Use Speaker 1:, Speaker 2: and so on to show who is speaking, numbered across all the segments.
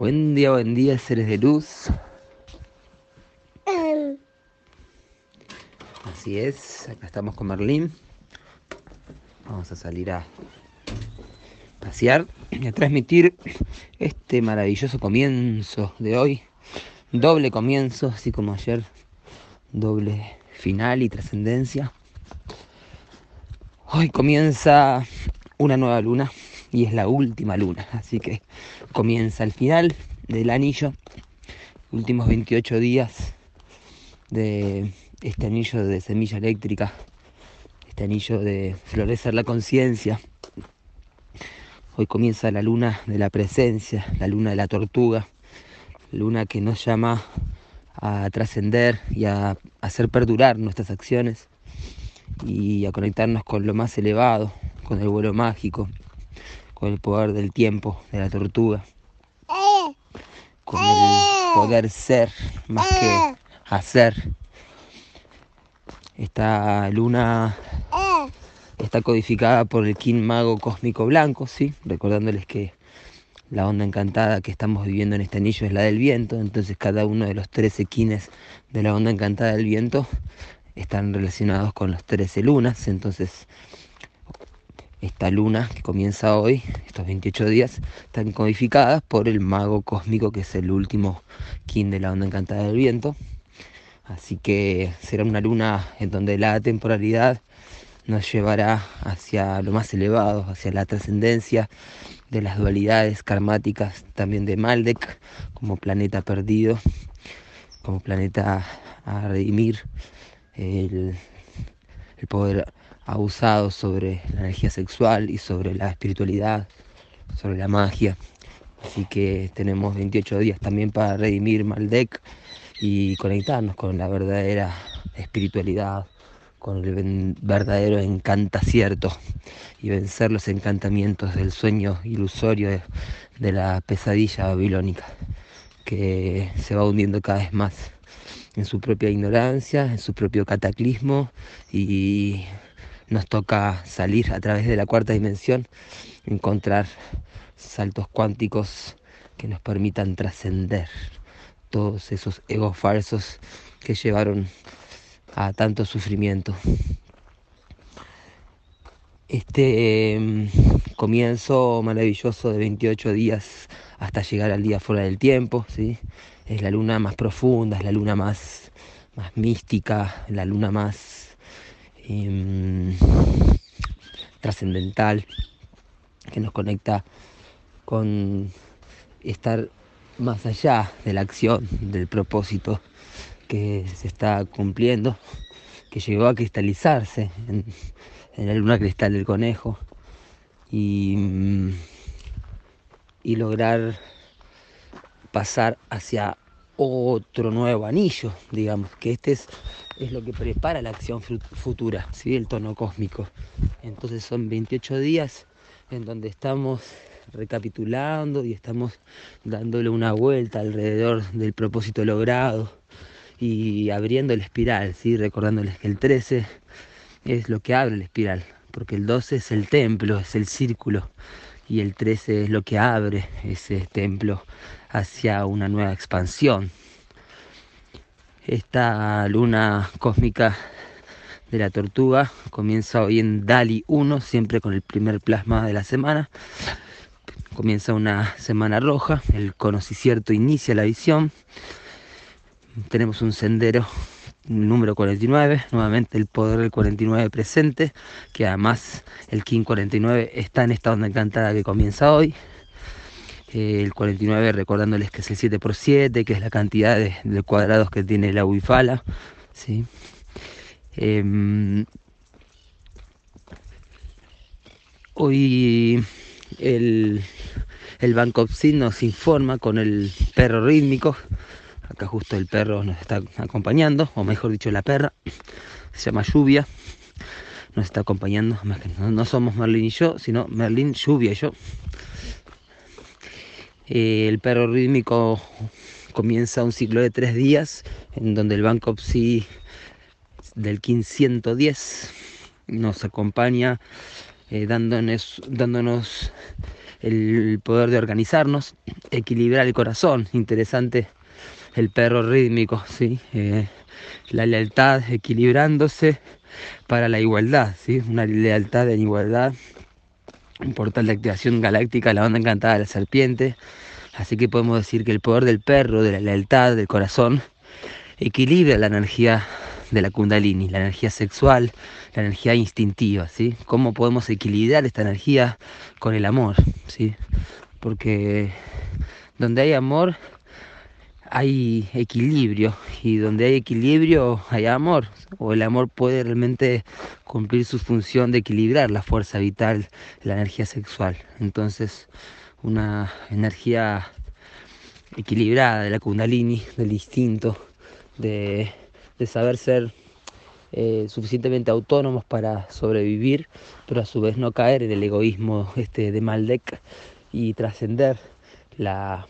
Speaker 1: Buen día, buen día, seres de luz. Así es, acá estamos con Merlín. Vamos a salir a y a transmitir este maravilloso comienzo de hoy. Doble comienzo, así como ayer, doble final y trascendencia. Hoy comienza una nueva luna y es la última luna, así que comienza el final del anillo, últimos 28 días de este anillo de semilla eléctrica, este anillo de florecer la conciencia. Hoy comienza la luna de la presencia, la luna de la tortuga, luna que nos llama a trascender y a hacer perdurar nuestras acciones y a conectarnos con lo más elevado, con el vuelo mágico, con el poder del tiempo, de la tortuga, con el poder ser más que hacer. Esta luna está codificada por el King Mago Cósmico Blanco, ¿sí? recordándoles que la onda encantada que estamos viviendo en este anillo es la del viento, entonces cada uno de los 13 kines de la onda encantada del viento están relacionados con los 13 lunas, entonces esta luna que comienza hoy, estos 28 días, están codificadas por el mago cósmico que es el último kin de la onda encantada del viento. Así que será una luna en donde la temporalidad nos llevará hacia lo más elevado, hacia la trascendencia de las dualidades karmáticas también de Maldek como planeta perdido, como planeta a redimir el, el poder abusado sobre la energía sexual y sobre la espiritualidad, sobre la magia. Así que tenemos 28 días también para redimir Maldek y conectarnos con la verdadera espiritualidad, con el verdadero encantacierto y vencer los encantamientos del sueño ilusorio de, de la pesadilla babilónica que se va hundiendo cada vez más en su propia ignorancia, en su propio cataclismo y nos toca salir a través de la cuarta dimensión, encontrar saltos cuánticos que nos permitan trascender todos esos egos falsos que llevaron a tanto sufrimiento. Este em, comienzo maravilloso de 28 días hasta llegar al día fuera del tiempo, ¿sí? es la luna más profunda, es la luna más, más mística, la luna más Em, trascendental que nos conecta con estar más allá de la acción, del propósito que se está cumpliendo, que llegó a cristalizarse en, la luna cristal del conejo y, y lograr pasar hacia otro nuevo anillo, digamos, que este es es lo que prepara la acción futura, ¿sí? el tono cósmico. Entonces son 28 días en donde estamos recapitulando y estamos dándole una vuelta alrededor del propósito logrado y abriendo la espiral, ¿sí? recordándoles que el 13 es lo que abre la espiral, porque el 12 es el templo, es el círculo, y el 13 es lo que abre ese templo hacia una nueva expansión, esta luna cósmica de la tortuga comienza hoy en Dali 1, siempre con el primer plasma de la semana. Comienza una semana roja, el conocicierto inicia la visión. Tenemos un sendero número 49, nuevamente el poder del 49 presente, que además el King 49 está en esta onda encantada que comienza hoy el 49 recordándoles que es el 7 por 7 que es la cantidad de, cuadrados que tiene la Wifala. ¿sí? Em, hoy el, el Banco nos informa con el perro rítmico. Acá justo el perro nos está acompañando, o mejor dicho la perra. Se llama Lluvia. Nos está acompañando. No, somos Merlin y yo, sino Merlin, Lluvia y yo. Eh, el perro rítmico comienza un ciclo de tres días en donde el Banco Psi del 1510 nos acompaña eh, dándonos, dándonos el poder de organizarnos, equilibrar el corazón, interesante el perro rítmico, ¿sí? Eh, la lealtad equilibrándose para la igualdad, ¿sí? una lealtad en igualdad, un portal de activación galáctica, la onda encantada de la serpiente, así que podemos decir que el poder del perro, de la lealtad, del corazón, equilibra la energía de la kundalini, la energía sexual, la energía instintiva, ¿sí? ¿Cómo podemos equilibrar esta energía con el amor, ¿sí? Porque donde hay amor hay equilibrio y donde hay equilibrio hay amor o el amor puede realmente cumplir su función de equilibrar la fuerza vital, la energía sexual. Entonces, una energía equilibrada de la kundalini, del instinto, de, saber ser eh, suficientemente autónomos para sobrevivir, pero a su vez no caer en el egoísmo este de Maldek y trascender la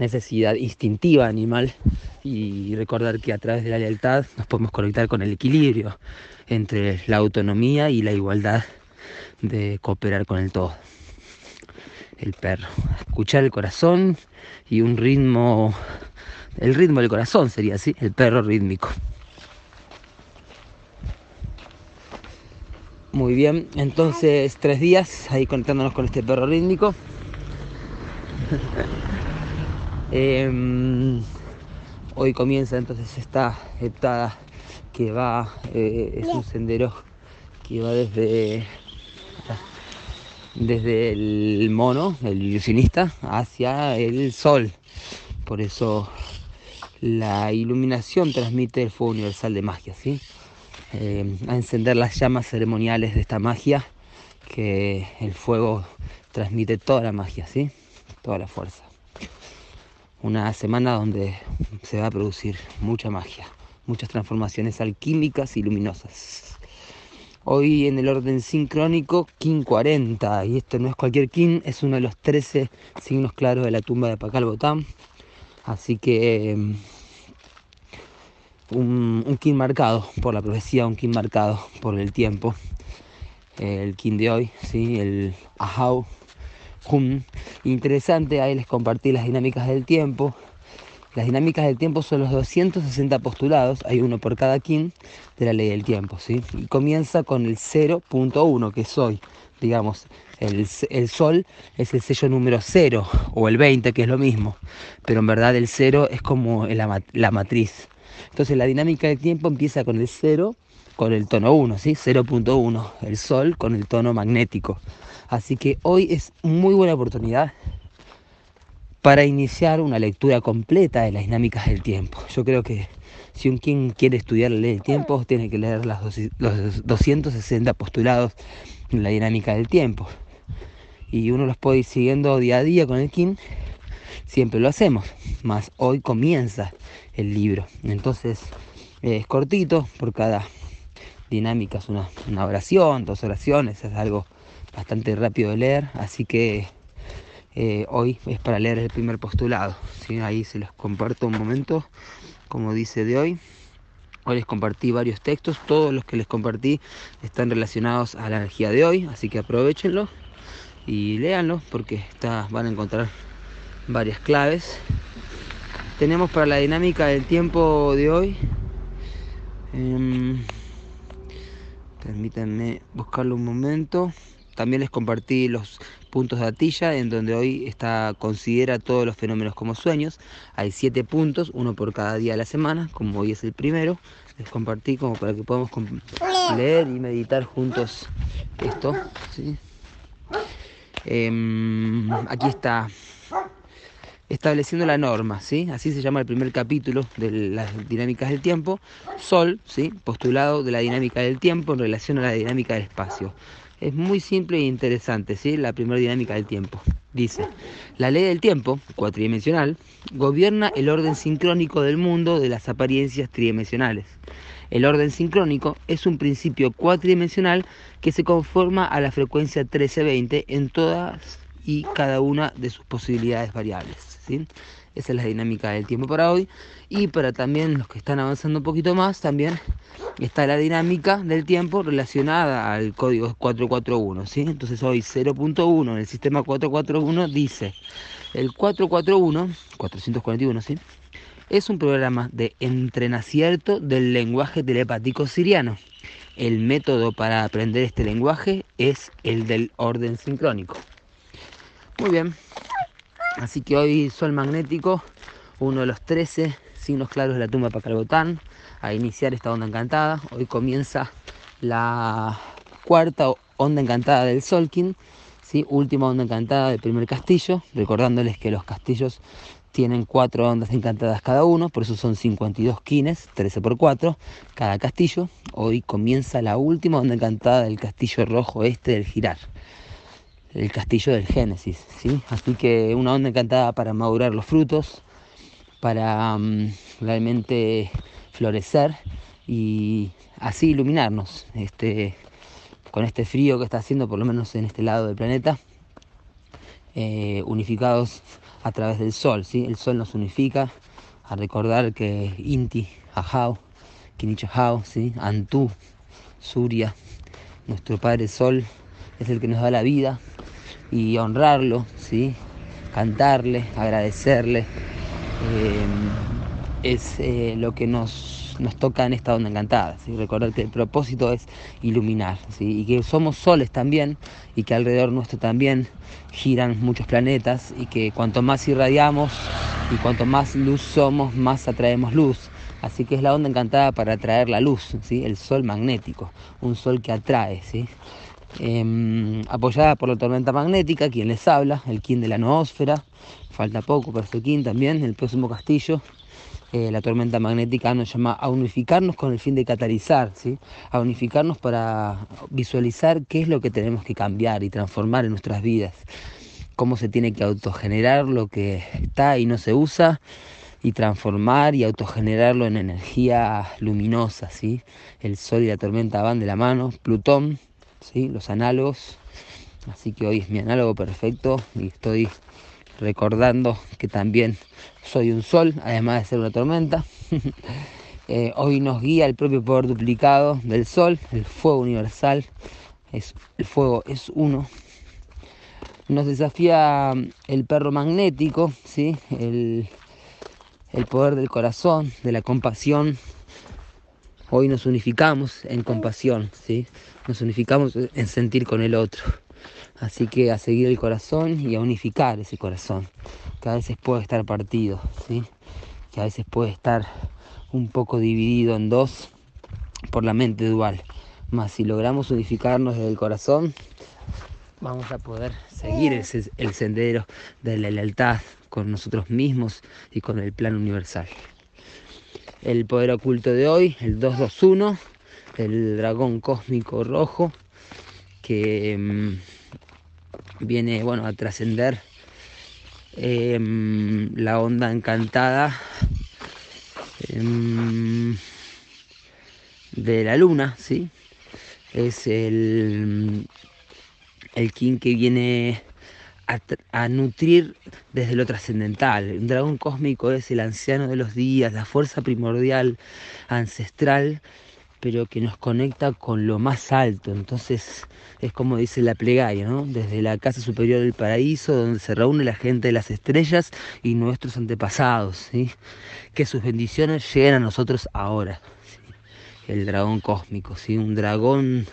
Speaker 1: necesidad instintiva animal y recordar que a través de la lealtad nos podemos conectar con el equilibrio entre la autonomía y la igualdad de cooperar con el todo. El perro. Escuchar el corazón y un ritmo, el ritmo del corazón sería así, el perro rítmico. Muy bien, entonces tres días ahí conectándonos con este perro rítmico. Em, hoy comienza entonces esta heptada que va, eh, es un sendero que va desde, desde el mono, el ilusionista, hacia el sol. Por eso la iluminación transmite el fuego universal de magia, ¿sí? Em, a encender las llamas ceremoniales de esta magia, que el fuego transmite toda la magia, ¿sí? Toda la fuerza una semana donde se va a producir mucha magia, muchas transformaciones alquímicas y luminosas. Hoy en el orden sincrónico, Kin 40, y esto no es cualquier Kin, es uno de los 13 signos claros de la tumba de Pacal Botán. Así que em, un, un Kin marcado por la profecía, un Kin marcado por el tiempo. El Kin de hoy, ¿sí? el Ahau, Interesante, ahí les compartí las dinámicas del tiempo. Las dinámicas del tiempo son los 260 postulados, hay uno por cada kin de la ley del tiempo, ¿sí? Y comienza con el 0.1, que soy, digamos, el, sol es el sello número 0 o el 20, que es lo mismo, pero en verdad el 0 es como la, la matriz. Entonces la dinámica del tiempo empieza con el 0, con el tono 1, ¿sí? 0.1, el sol con el tono magnético. Así que hoy es muy buena oportunidad para iniciar una lectura completa de las dinámicas del tiempo. Yo creo que si un quien quiere estudiar la ley del tiempo, tiene que leer los 260 postulados en la dinámica del tiempo. Y uno los puede ir siguiendo día a día con el King, siempre lo hacemos, más hoy comienza el libro. Entonces es cortito, por cada dinámica es una, una oración, dos oraciones, es algo bastante rápido de leer, así que eh, hoy es para leer el primer postulado. Ahí se los comparto un momento, como dice de hoy. Hoy les compartí varios textos, todos los que les compartí están relacionados a la energía de hoy, así que aprovechenlo y léanlo porque está, van a encontrar varias claves. Tenemos para la dinámica del tiempo de hoy. Em, permítanme buscarlo un momento. También les compartí los puntos de Atilla, en donde hoy está considera todos los fenómenos como sueños. Hay siete puntos, uno por cada día de la semana, como hoy es el primero. Les compartí como para que podamos leer y meditar juntos esto. Em, aquí está estableciendo la norma, ¿sí? Así se llama el primer capítulo de las dinámicas del tiempo. Sol, ¿sí? Postulado de la dinámica del tiempo en relación a la dinámica del espacio. Es muy simple e interesante, ¿sí? La primera dinámica del tiempo. Dice, la ley del tiempo, cuatridimensional, gobierna el orden sincrónico del mundo de las apariencias tridimensionales. El orden sincrónico es un principio cuatridimensional que se conforma a la frecuencia 1320 en todas y cada una de sus posibilidades variables. ¿sí? Esa es la dinámica del tiempo para hoy. Y para también los que están avanzando un poquito más, también está la dinámica del tiempo relacionada al código 441. ¿sí? Entonces hoy 0.1 en el sistema 441 dice, el 441, 441, ¿sí? es un programa de entrenacierto del lenguaje telepático siriano. El método para aprender este lenguaje es el del orden sincrónico. Muy bien, así que hoy Sol Magnético, uno de los 13 signos claros de la tumba Pacalbotán, a iniciar esta onda encantada. Hoy comienza la cuarta onda encantada del Solkin, ¿sí? última onda encantada del primer castillo, recordándoles que los castillos tienen cuatro ondas encantadas cada uno, por eso son 52 kines, 13 por 4 cada castillo. Hoy comienza la última onda encantada del castillo rojo este del girar, el castillo del Génesis. ¿sí? Así que una onda encantada para madurar los frutos, para mm, realmente florecer y así iluminarnos este, con este frío que está haciendo, por lo menos en este lado del planeta, eh, unificados a través del sol. ¿sí? El sol nos unifica a recordar que Inti, Ajao, Kinicho ¿sí? Antú, Surya, nuestro Padre Sol, es el que nos da la vida y honrarlo, ¿sí? cantarle, agradecerle, eh, es eh, lo que nos, nos, toca en esta onda encantada. ¿sí? Recordar que el propósito es iluminar ¿sí? y que somos soles también y que alrededor nuestro también giran muchos planetas y que cuanto más irradiamos y cuanto más luz somos, más atraemos luz. Así que es la onda encantada para atraer la luz, ¿sí? el sol magnético, un sol que atrae. ¿sí? Em, apoyada por la tormenta magnética, quien les habla, el kin de la noósfera, falta poco para su kin también, el próximo castillo. Eh, la tormenta magnética nos llama a unificarnos con el fin de catalizar, ¿sí? a unificarnos para visualizar qué es lo que tenemos que cambiar y transformar en nuestras vidas, cómo se tiene que autogenerar lo que está y no se usa y transformar y autogenerarlo en energía luminosa. ¿sí? El sol y la tormenta van de la mano, Plutón, ¿sí? los análogos, así que hoy es mi análogo perfecto y estoy recordando que también soy un sol, además de ser una tormenta. Eh, hoy nos guía el propio poder duplicado del sol, el fuego universal, es, el fuego es uno. Nos desafía el perro magnético, ¿sí? el, el poder del corazón, de la compasión. Hoy nos unificamos en compasión, ¿sí? nos unificamos en sentir con el otro. Así que a seguir el corazón y a unificar ese corazón, que a veces puede estar partido, ¿sí? que a veces puede estar un poco dividido en dos por la mente dual. Más si logramos unificarnos desde el corazón, vamos a poder seguir el, el sendero de la lealtad con nosotros mismos y con el plan universal. El poder oculto de hoy, el 221, el dragón cósmico rojo, que mm, viene bueno a trascender em, la onda encantada em, de la luna, ¿sí? Es el, el king que viene a, nutrir desde lo trascendental. Un dragón cósmico es el anciano de los días, la fuerza primordial, ancestral pero que nos conecta con lo más alto. Entonces es como dice la plegaria, ¿no? Desde la casa superior del paraíso, donde se reúne la gente de las estrellas y nuestros antepasados. Que sus bendiciones lleguen a nosotros ahora. El dragón cósmico, ¿sí? Un dragón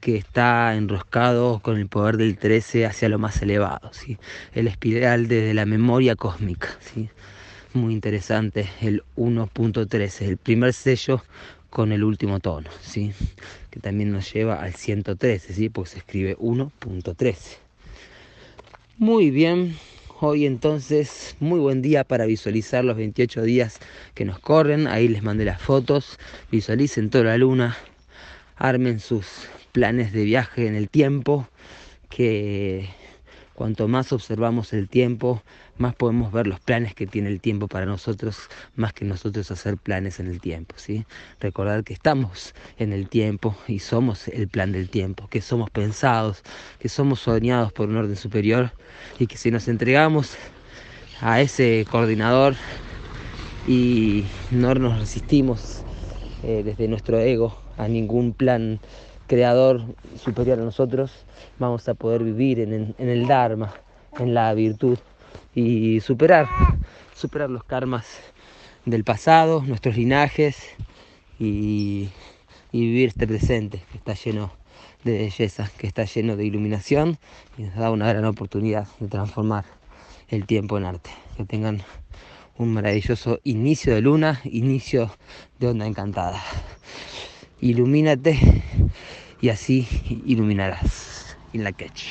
Speaker 1: que está enroscado con el poder del 13 hacia lo más elevado, ¿sí? El espiral desde la memoria cósmica, ¿sí? Muy interesante, el 1.13, el primer sello con el último tono, ¿sí? que también nos lleva al 113, ¿sí? porque se escribe 1.13. Muy bien, hoy entonces muy buen día para visualizar los 28 días que nos corren, ahí les mandé las fotos, visualicen toda la luna, armen sus planes de viaje en el tiempo, que cuanto más observamos el tiempo, más podemos ver los planes que tiene el tiempo para nosotros, más que nosotros hacer planes en el tiempo. Recordar que estamos en el tiempo y somos el plan del tiempo, que somos pensados, que somos soñados por un orden superior y que si nos entregamos a ese coordinador y no nos resistimos eh, desde nuestro ego a ningún plan creador superior a nosotros, vamos a poder vivir en, el Dharma, en la virtud y superar, superar los karmas del pasado, nuestros linajes y, y vivir este presente que está lleno de belleza, que está lleno de iluminación y nos da una gran oportunidad de transformar el tiempo en arte. Que tengan un maravilloso inicio de luna, inicio de onda encantada. Ilumínate y así iluminarás. In la catch.